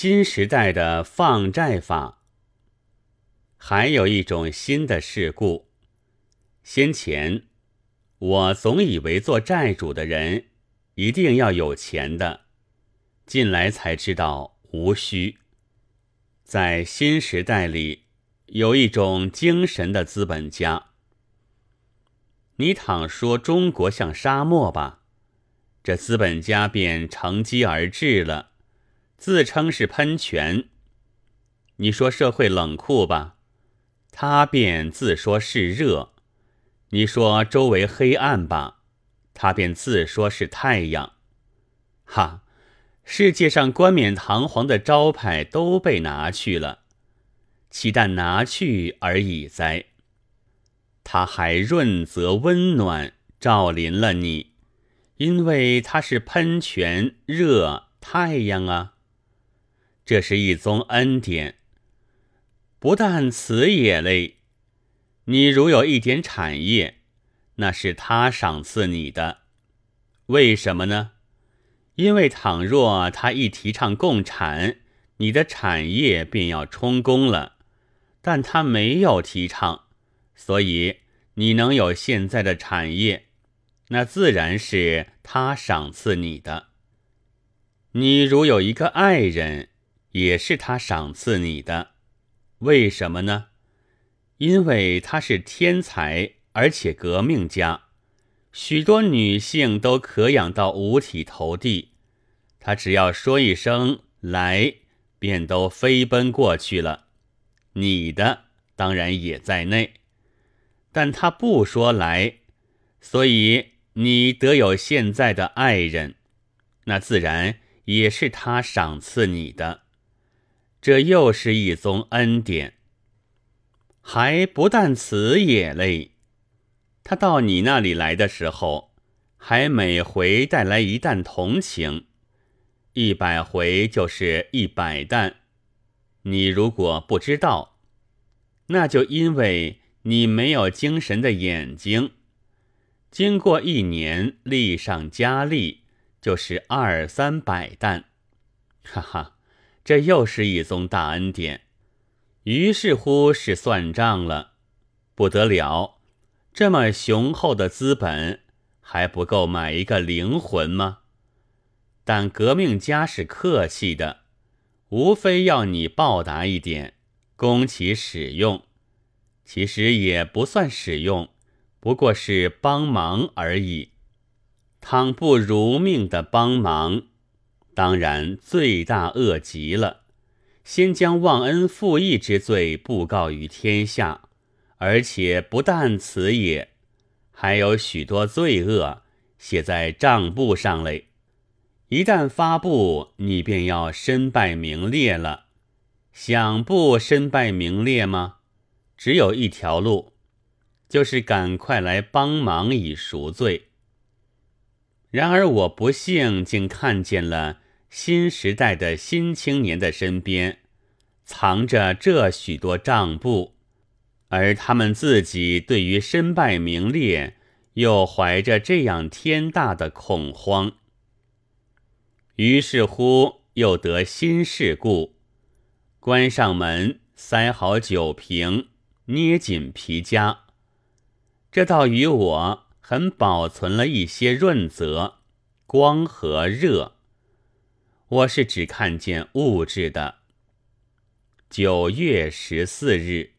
新时代的放债法。还有一种新的事故。先前我总以为做债主的人一定要有钱的，近来才知道无需。在新时代里，有一种精神的资本家。你倘说中国像沙漠吧，这资本家便乘机而至了，自称是喷泉。你说社会冷酷吧。他便自说是热，你说周围黑暗吧，他便自说是太阳。哈，世界上冠冕堂皇的招牌都被拿去了，岂但拿去而已哉？他还润泽温暖，照临了你，因为他是喷泉、热太阳啊。这是一宗恩典。不但此也嘞，你如有一点产业，那是他赏赐你的。为什么呢？因为倘若他一提倡共产，你的产业便要充公了。但他没有提倡，所以你能有现在的产业，那自然是他赏赐你的。你如有一个爱人，也是他赏赐你的。为什么呢？因为他是天才，而且革命家，许多女性都可养到五体投地。他只要说一声“来”，便都飞奔过去了。你的当然也在内，但他不说“来”，所以你得有现在的爱人，那自然也是他赏赐你的。这又是一宗恩典，还不但此也嘞。他到你那里来的时候，还每回带来一担同情，一百回就是一百担。你如果不知道，那就因为你没有精神的眼睛。经过一年，力上加力，就是二三百担，哈哈。这又是一宗大恩典，于是乎是算账了，不得了！这么雄厚的资本还不够买一个灵魂吗？但革命家是客气的，无非要你报答一点，供其使用。其实也不算使用，不过是帮忙而已。倘不如命的帮忙。当然，罪大恶极了。先将忘恩负义之罪布告于天下，而且不但此也，还有许多罪恶写在账簿上嘞。一旦发布，你便要身败名裂了。想不身败名裂吗？只有一条路，就是赶快来帮忙以赎罪。然而我不幸竟看见了。新时代的新青年的身边，藏着这许多账簿，而他们自己对于身败名裂，又怀着这样天大的恐慌。于是乎，又得新事故，关上门，塞好酒瓶，捏紧皮夹，这倒与我很保存了一些润泽、光和热。我是只看见物质的。九月十四日。